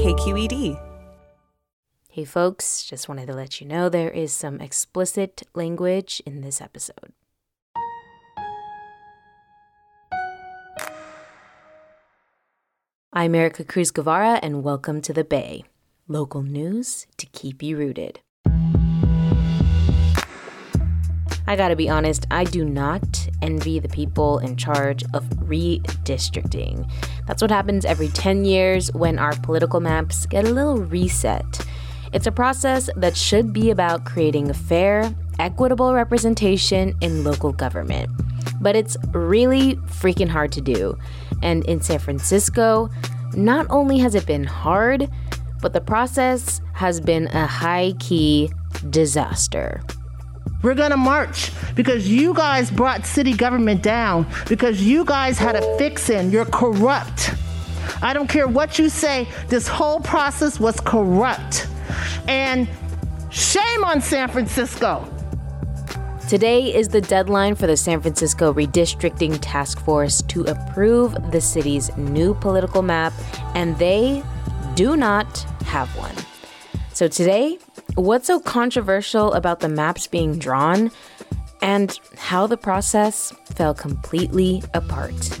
KQED. Hey folks, just wanted to let you know there is some explicit language in this episode. I'm Ericka Cruz Guevarra, and welcome to The Bay, local news to keep you rooted. I gotta be honest, I do not envy the people in charge of redistricting. That's what happens every 10 years when our political maps get a little reset. It's a process that should be about creating a fair, equitable representation in local government. But it's really freaking hard to do. And in San Francisco, not only has it been hard, but the process has been a high key disaster. We're gonna march because you guys brought city government down, because you guys had a fix in. You're corrupt. I don't care what you say, this whole process was corrupt. And shame on San Francisco. Today is the deadline for the San Francisco Redistricting Task Force to approve the city's new political map, and they do not have one. So, today, what's so controversial about the maps being drawn and how the process fell completely apart?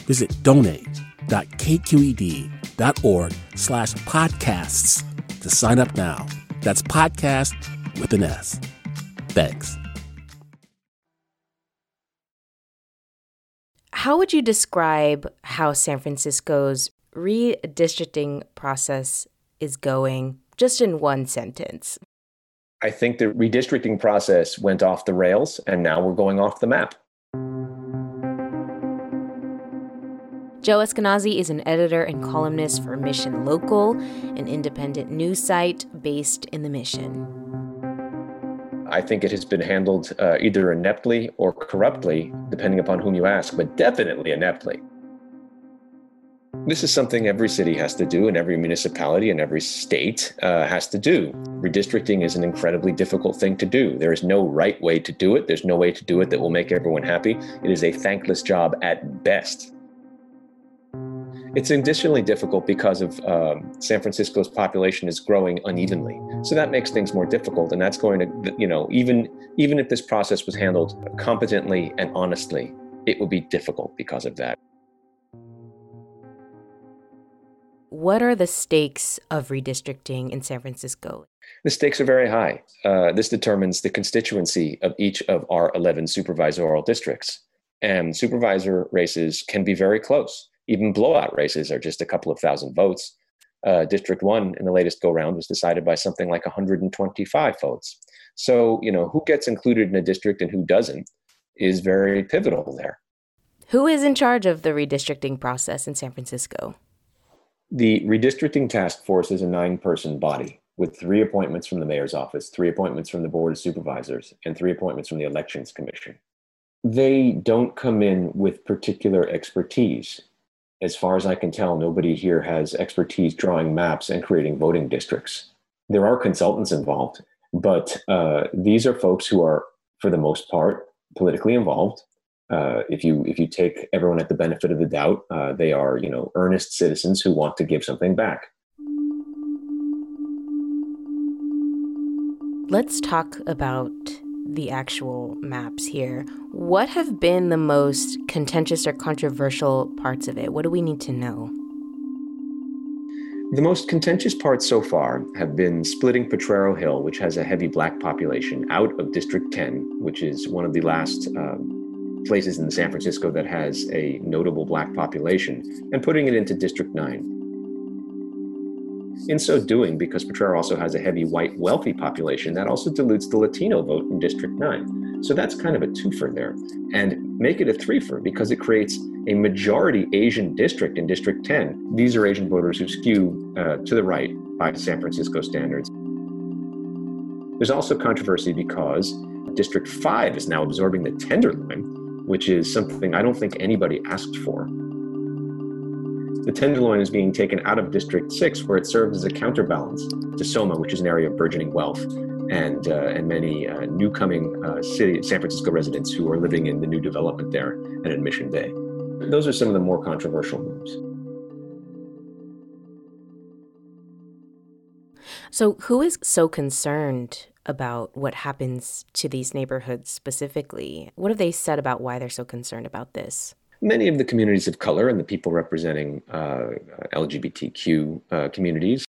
Visit donate.kqed.org slash podcasts to sign up now. That's podcast with an S. Thanks. How would you describe how San Francisco's redistricting process is going, just in one sentence? I think the redistricting process went off the rails and now we're going off the map. Joe Eskenazi is an editor and columnist for Mission Local, an independent news site based in the Mission. I think it has been handled uh, either ineptly or corruptly, depending upon whom you ask, but definitely ineptly. This is something every city has to do, and every municipality and every state uh, has to do. Redistricting is an incredibly difficult thing to do. There is no right way to do it. There's no way to do it that will make everyone happy. It is a thankless job at best. It's additionally difficult because of um, San Francisco's population is growing unevenly, so that makes things more difficult. And that's going to, you know, even even if this process was handled competently and honestly, it would be difficult because of that. What are the stakes of redistricting in San Francisco? The stakes are very high. Uh, this determines the constituency of each of our 11 supervisorial districts. And supervisor races can be very close even blowout races are just a couple of thousand votes. Uh, District 1 in the latest go round was decided by something like 125 votes. So, you know, who gets included in a district and who doesn't is very pivotal there. Who is in charge of the redistricting process in San Francisco? The redistricting task force is a nine person body with three appointments from the mayor's office, three appointments from the board of supervisors, and three appointments from the elections commission. They don't come in with particular expertise as far as I can tell, nobody here has expertise drawing maps and creating voting districts. There are consultants involved, but uh, these are folks who are, for the most part, politically involved. Uh, if you if you take everyone at the benefit of the doubt, uh, they are you know earnest citizens who want to give something back. Let's talk about the actual maps here. What have been the most contentious or controversial parts of it? What do we need to know? The most contentious parts so far have been splitting Potrero Hill, which has a heavy black population, out of District 10, which is one of the last um, places in San Francisco that has a notable black population, and putting it into District 9. In so doing, because Potrero also has a heavy white wealthy population, that also dilutes the Latino vote in District 9. So that's kind of a twofer there. And make it a threefer because it creates a majority Asian district in District 10. These are Asian voters who skew uh, to the right by San Francisco standards. There's also controversy because District 5 is now absorbing the Tenderloin, which is something I don't think anybody asked for. The Tenderloin is being taken out of District 6, where it serves as a counterbalance to Soma, which is an area of burgeoning wealth, and, uh, and many uh, new coming uh, city, San Francisco residents who are living in the new development there and in Mission Bay. Those are some of the more controversial moves. So, who is so concerned about what happens to these neighborhoods specifically? What have they said about why they're so concerned about this? Many of the communities of color and the people representing uh, LGBTQ uh, communities.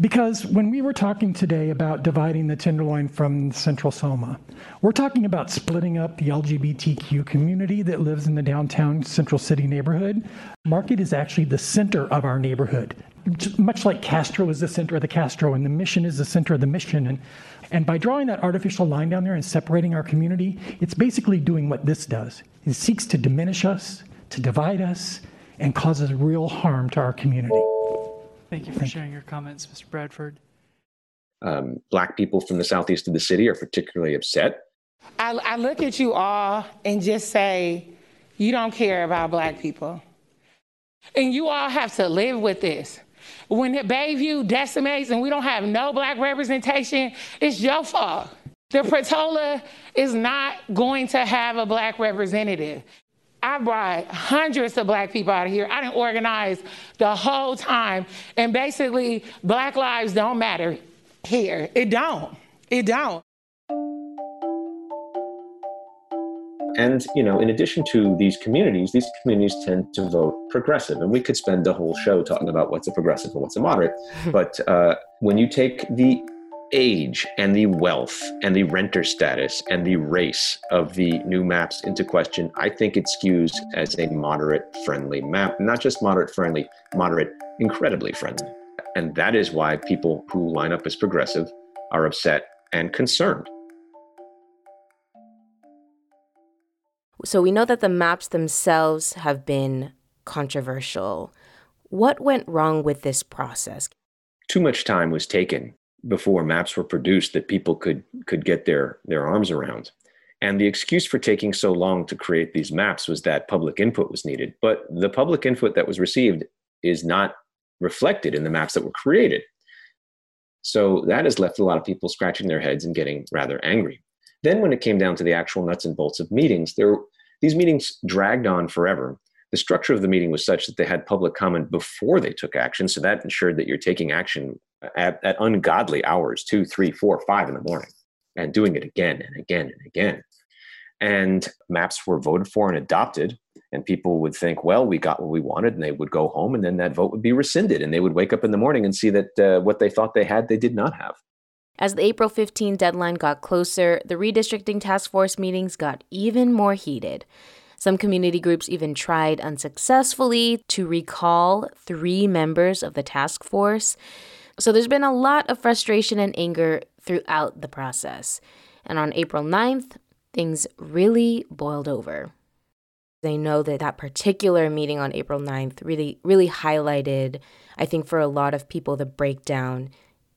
Because when we were talking today about dividing the Tenderloin from Central Soma, we're talking about splitting up the LGBTQ community that lives in the downtown Central City neighborhood. Market is actually the center of our neighborhood, much like Castro is the center of the Castro and the Mission is the center of the Mission. And, and by drawing that artificial line down there and separating our community, it's basically doing what this does. It seeks to diminish us, to divide us, and causes real harm to our community. Thank you for Thank sharing your comments, Mr. Bradford. Um, black people from the southeast of the city are particularly upset. I, I look at you all and just say, you don't care about black people. And you all have to live with this. When the Bayview decimates and we don't have no black representation, it's your fault. The Portola is not going to have a black representative. I brought hundreds of black people out of here. I didn't organize the whole time. And basically, black lives don't matter here. It don't. It don't. And, you know, in addition to these communities, these communities tend to vote progressive. And we could spend the whole show talking about what's a progressive and what's a moderate. but uh, when you take the age and the wealth and the renter status and the race of the new maps into question, I think it skews as a moderate friendly map. Not just moderate friendly, moderate incredibly friendly. And that is why people who line up as progressive are upset and concerned. So we know that the maps themselves have been controversial. What went wrong with this process? Too much time was taken before maps were produced that people could could get their their arms around. And the excuse for taking so long to create these maps was that public input was needed. But the public input that was received is not reflected in the maps that were created. So that has left a lot of people scratching their heads and getting rather angry. Then, when it came down to the actual nuts and bolts of meetings, there, these meetings dragged on forever. The structure of the meeting was such that they had public comment before they took action. So that ensured that you're taking action at, at ungodly hours two, three, four, five in the morning and doing it again and again and again. And maps were voted for and adopted. And people would think, well, we got what we wanted. And they would go home and then that vote would be rescinded. And they would wake up in the morning and see that uh, what they thought they had, they did not have. As the April 15 deadline got closer, the redistricting task force meetings got even more heated. Some community groups even tried unsuccessfully to recall three members of the task force. So there's been a lot of frustration and anger throughout the process. And on April 9th, things really boiled over. They know that that particular meeting on April 9th really really highlighted I think for a lot of people the breakdown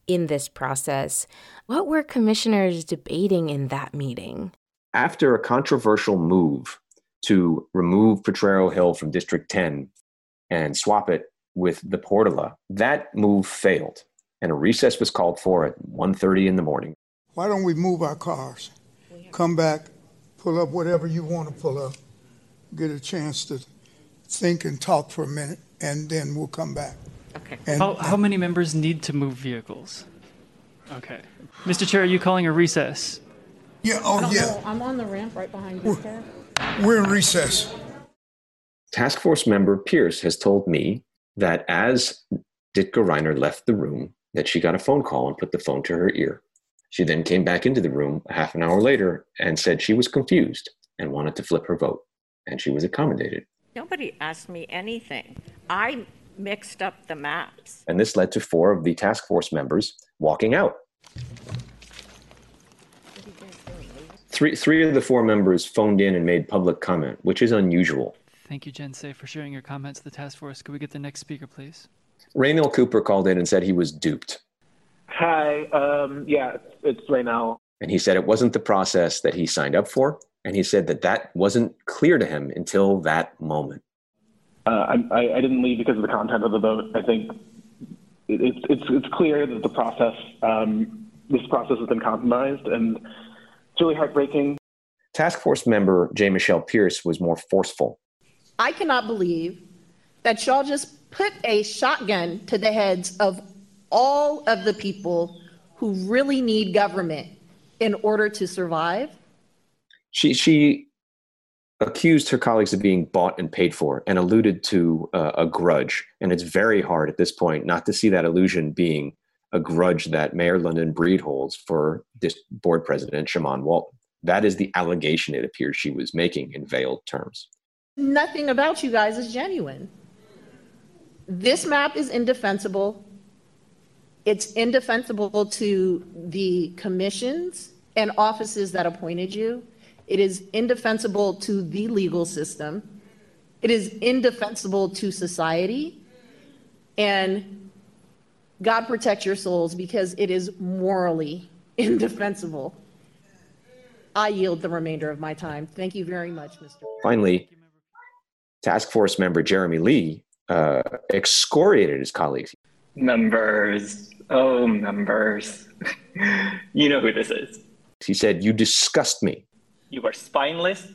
in this process. What were commissioners debating in that meeting? After a controversial move to remove Potrero Hill from District 10 and swap it with the Portola, that move failed and a recess was called for at 1.30 in the morning. Why don't we move our cars, come back, pull up whatever you want to pull up, get a chance to think and talk for a minute, and then we'll come back. Okay. How, how many members need to move vehicles? Okay. Mr. Chair, are you calling a recess? Yeah, oh, yeah. I'm on the ramp right behind this car. We're in recess. Task Force member Pierce has told me that as Ditka Reiner left the room, that she got a phone call and put the phone to her ear. She then came back into the room a half an hour later and said she was confused and wanted to flip her vote, and she was accommodated. Nobody asked me anything. I mixed up the maps. And this led to four of the task force members walking out. Three, three of the four members phoned in and made public comment, which is unusual. Thank you, Jen Say, for sharing your comments to the task force. Could we get the next speaker, please? Raynell Cooper called in and said he was duped. Hi, um, yeah, it's Raynell. And he said it wasn't the process that he signed up for. And he said that that wasn't clear to him until that moment. Uh, I, I, didn't leave because of the content of the vote. I think it's it's it's clear that the process um, this process has been compromised, and it's really heartbreaking. Task Force member J. Michelle Pierce was more forceful. I cannot believe that y'all just put a shotgun to the heads of all of the people who really need government in order to survive. She she accused her colleagues of being bought and paid for and alluded to uh, a grudge. And it's very hard at this point not to see that illusion being a grudge that Mayor London Breed holds for this board president, Shamann Walton. That is the allegation it appears she was making in veiled terms. Nothing about you guys is genuine. This map is indefensible. It's indefensible to the commissions and offices that appointed you. It is indefensible to the legal system. It is indefensible to society. And God protect your souls because it is morally indefensible. I yield the remainder of my time. Thank you very much, Mr. Finally, task force member Jeremy Lee uh, excoriated his colleagues. Members, oh, members. you know who this is. He said, You disgust me. You are spineless.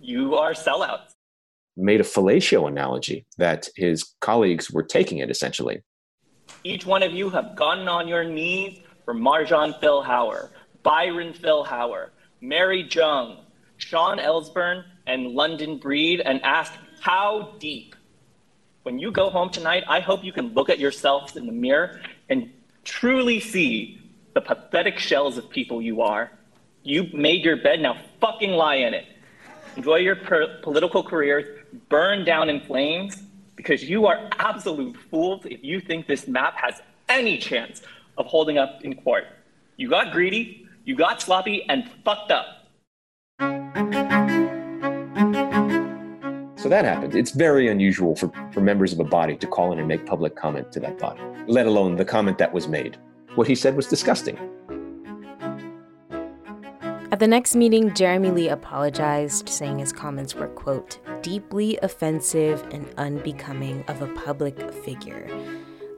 You are sellouts. Made a fellatio analogy that his colleagues were taking it essentially. Each one of you have gotten on your knees for Marjan Philhour, Byron Philhour, Mary Jung, Sean Elsbernd, and London Breed and asked, How deep? When you go home tonight, I hope you can look at yourselves in the mirror and truly see the pathetic shells of people you are. You made your bed, now fucking lie in it. Enjoy your per- political careers, burn down in flames, because you are absolute fools if you think this map has any chance of holding up in court. You got greedy, you got sloppy, and fucked up. So that happens. It's very unusual for, for members of a body to call in and make public comment to that body, let alone the comment that was made. What he said was disgusting. At the next meeting, Jeremy Lee apologized, saying his comments were, quote, deeply offensive and unbecoming of a public figure.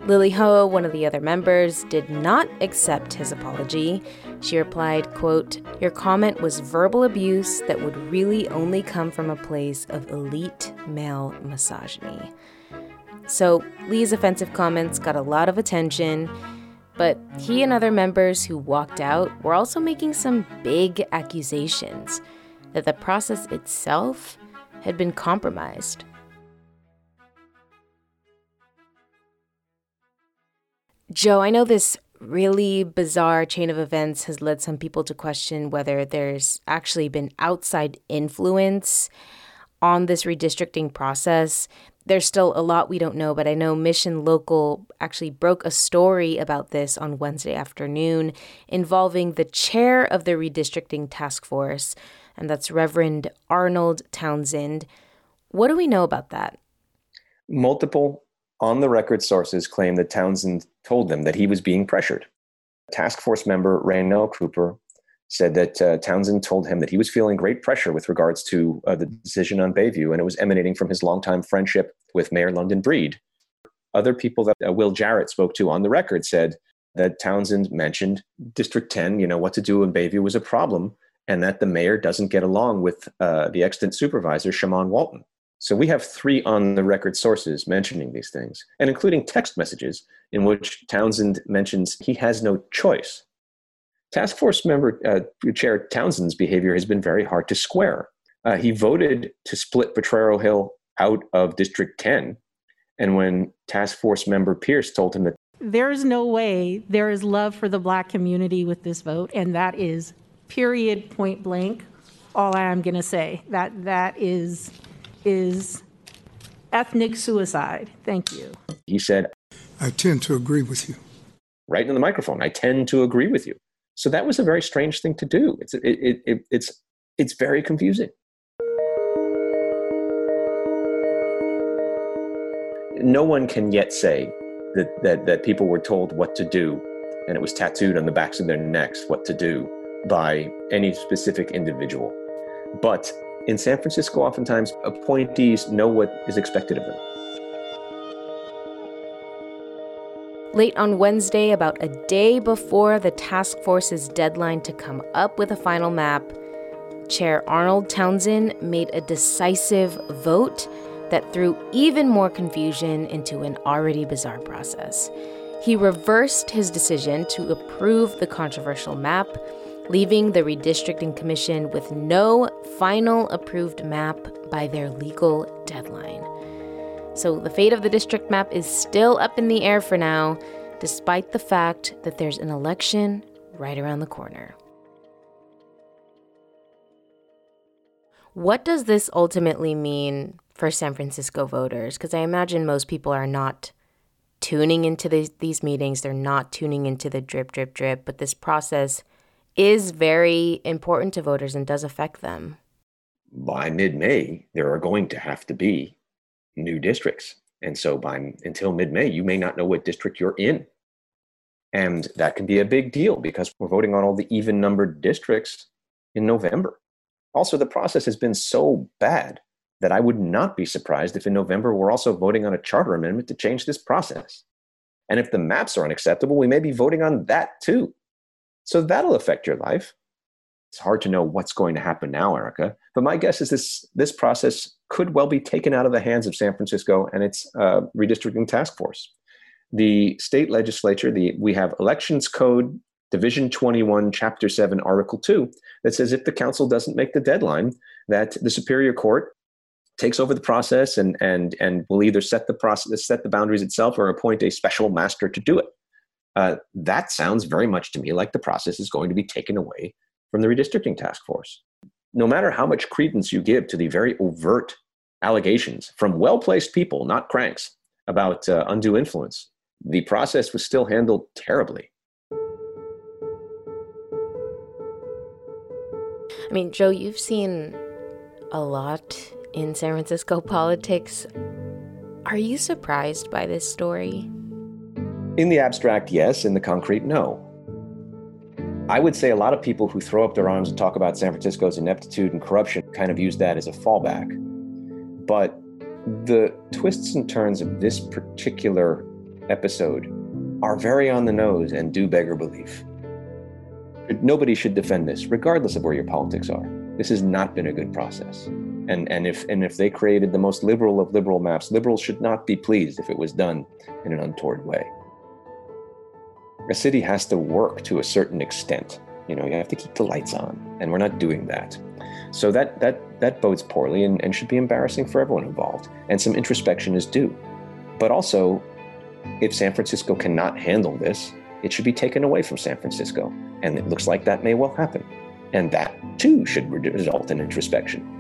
Lily Ho, one of the other members, did not accept his apology. She replied, quote, Your comment was verbal abuse that would really only come from a place of elite male misogyny. So Lee's offensive comments got a lot of attention. But he and other members who walked out were also making some big accusations that the process itself had been compromised. Joe, I know this really bizarre chain of events has led some people to question whether there's actually been outside influence on this redistricting process. There's still a lot we don't know, but I know Mission Local actually broke a story about this on Wednesday afternoon involving the chair of the redistricting task force, and that's Reverend Arnold Townsend. What do we know about that? Multiple on the record sources claim that Townsend told them that he was being pressured. Task force member Raynell Cooper said that uh, Townsend told him that he was feeling great pressure with regards to uh, the decision on Bayview, and it was emanating from his longtime friendship with Mayor London Breed. Other people that uh, Will Jarrett spoke to on the record said that Townsend mentioned District 10, you know, what to do in Bayview was a problem, and that the mayor doesn't get along with uh, the extant supervisor, Shamann Walton. So we have three on the record sources mentioning these things, and including text messages in which Townsend mentions he has no choice. Task Force member uh, Chair Townsend's behavior has been very hard to square. Uh, he voted to split Potrero Hill out of District 10, and when Task Force member Pierce told him that there is no way there is love for the black community with this vote, and that is period point blank all I am going to say. That that is is ethnic suicide. Thank you. He said, I tend to agree with you. Right in the microphone, I tend to agree with you. So that was a very strange thing to do. It's, it, it, it, it's, it's very confusing. No one can yet say that, that, that people were told what to do and it was tattooed on the backs of their necks what to do by any specific individual. But in San Francisco, oftentimes appointees know what is expected of them. Late on Wednesday, about a day before the task force's deadline to come up with a final map, Chair Arnold Townsend made a decisive vote that threw even more confusion into an already bizarre process. He reversed his decision to approve the controversial map leaving the Redistricting Commission with no final approved map by their legal deadline. So the fate of the district map is still up in the air for now, despite the fact that there's an election right around the corner. What does this ultimately mean for San Francisco voters? Because I imagine most people are not tuning into these, these meetings, they're not tuning into the drip, drip, drip, but this process is very important to voters and does affect them. By mid May, there are going to have to be new districts. And so by until mid May, you may not know what district you're in. And that can be a big deal because we're voting on all the even numbered districts in November. Also, the process has been so bad that I would not be surprised if in November we're also voting on a charter amendment to change this process. And if the maps are unacceptable, we may be voting on that too. So that'll affect your life. It's hard to know what's going to happen now, Ericka, but my guess is this this process could well be taken out of the hands of San Francisco and its uh, redistricting task force. The state legislature, the we have Elections Code Division 21, Chapter 7, Article 2, that says if the council doesn't make the deadline, that the Superior Court takes over the process and and and will either set the process set the boundaries itself or appoint a special master to do it uh, that sounds very much to me like the process is going to be taken away from the redistricting task force. No matter how much credence you give to the very overt allegations from well placed people, not cranks, about uh, undue influence, the process was still handled terribly. I mean, Joe, you've seen a lot in San Francisco politics. Are you surprised by this story? In the abstract, yes. In the concrete, no. I would say a lot of people who throw up their arms and talk about San Francisco's ineptitude and corruption kind of use that as a fallback. But the twists and turns of this particular episode are very on the nose and do beggar belief. Nobody should defend this, regardless of where your politics are. This has not been a good process. And, and, if, and if they created the most liberal of liberal maps, liberals should not be pleased if it was done in an untoward way a city has to work to a certain extent. You know, you have to keep the lights on, and we're not doing that. So that that that bodes poorly and, and should be embarrassing for everyone involved. And some introspection is due. But also, if San Francisco cannot handle this, it should be taken away from San Francisco. And it looks like that may well happen. And that too should result in introspection.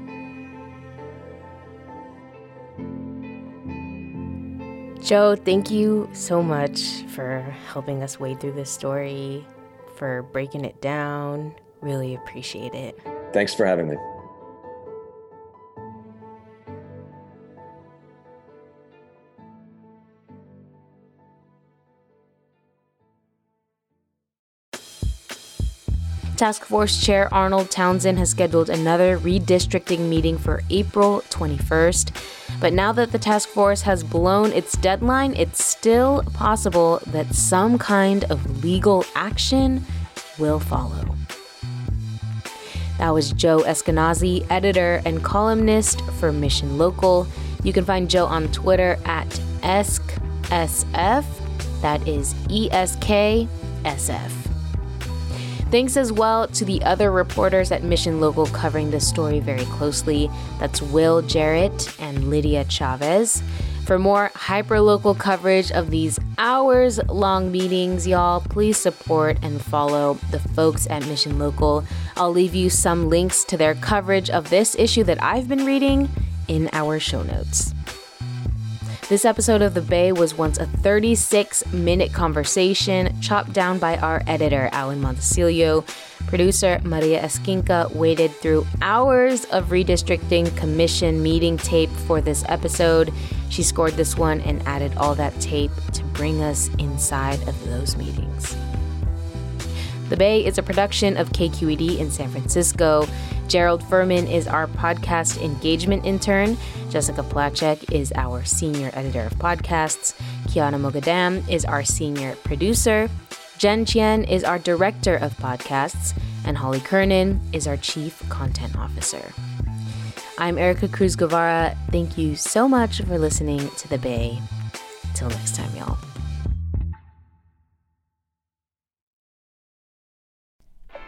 Joe, thank you so much for helping us wade through this story, for breaking it down. Really appreciate it. Thanks for having me. Task Force Chair Arnold Townsend has scheduled another redistricting meeting for April 21st. But now that the task force has blown its deadline, it's still possible that some kind of legal action will follow. That was Joe Eskenazi, editor and columnist for Mission Local. You can find Joe on Twitter at EskSF, that is E S K S F. Thanks as well to the other reporters at Mission Local covering this story very closely. That's Will Jarrett and Lydia Chavez. For more hyperlocal coverage of these hours long meetings, y'all, please support and follow the folks at Mission Local. I'll leave you some links to their coverage of this issue that I've been reading in our show notes. This episode of The Bay was once a 36 minute conversation chopped down by our editor, Alan Montecillo. Producer Maria Esquinca waited through hours of redistricting commission meeting tape for this episode. She scored this one and added all that tape to bring us inside of those meetings. The Bay is a production of KQED in San Francisco. Gerald Furman is our podcast engagement intern. Jessica Placzek is our senior editor of podcasts. Kyana Moghadam is our senior producer. Jen Chien is our director of podcasts. And Holly Kernan is our chief content officer. I'm Ericka Cruz Guevarra. Thank you so much for listening to The Bay. Till next time, y'all.